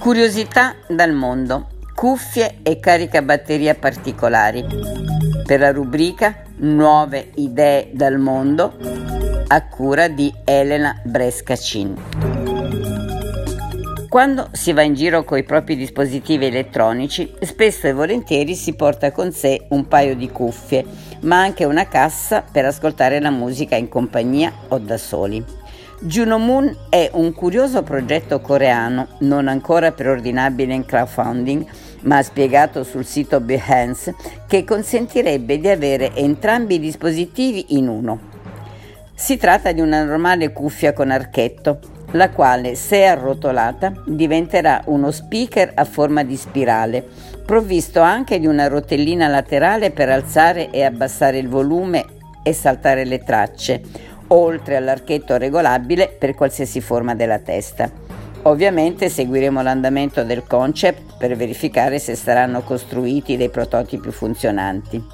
Curiosità dal mondo, cuffie e caricabatteria particolari. Per la rubrica Nuove idee dal mondo a cura di Elena Brescacin. Quando si va in giro con i propri dispositivi elettronici, spesso e volentieri si porta con sé un paio di cuffie, ma anche una cassa per ascoltare la musica in compagnia o da soli. Juno Moon è un curioso progetto coreano, non ancora preordinabile in crowdfunding, ma spiegato sul sito Behance, che consentirebbe di avere entrambi i dispositivi in uno. Si tratta di una normale cuffia con archetto, la quale, se arrotolata, diventerà uno speaker a forma di spirale, provvisto anche di una rotellina laterale per alzare e abbassare il volume e saltare le tracce, oltre all'archetto regolabile per qualsiasi forma della testa. Ovviamente seguiremo l'andamento del concept per verificare se saranno costruiti dei prototipi funzionanti.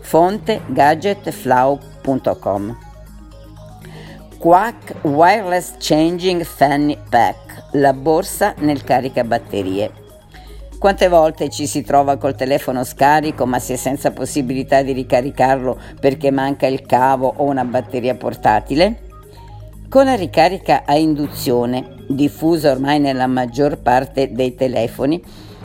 Fonte gadgetflow.com Quack Wireless Changing Fanny Pack, la borsa nel caricabatterie. Quante volte ci si trova col telefono scarico ma si è senza possibilità di ricaricarlo perché manca il cavo o una batteria portatile? Con la ricarica a induzione, diffusa ormai nella maggior parte dei telefoni,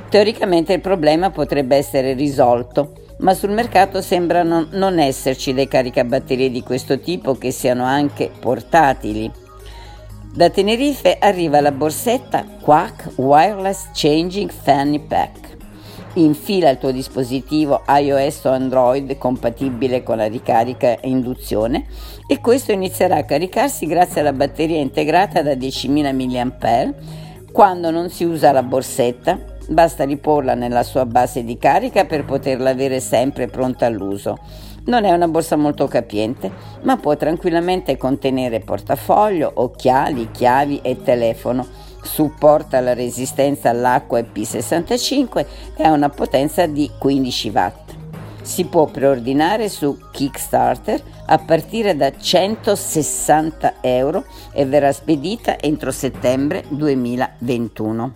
teoricamente il problema potrebbe essere risolto, ma sul mercato sembrano non esserci dei caricabatterie di questo tipo che siano anche portatili. Da Tenerife arriva la borsetta Quack Wireless Changing Fanny Pack. Infila il tuo dispositivo iOS o Android compatibile con la ricarica e induzione e questo inizierà a caricarsi grazie alla batteria integrata da 10.000 mAh. Quando non si usa la borsetta, basta riporla nella sua base di carica per poterla avere sempre pronta all'uso. Non è una borsa molto capiente, ma può tranquillamente contenere portafoglio, occhiali, chiavi e telefono. Supporta la resistenza all'acqua IP65 e ha una potenza di 15 watt. Si può preordinare su Kickstarter a partire da 160 euro e verrà spedita entro settembre 2021.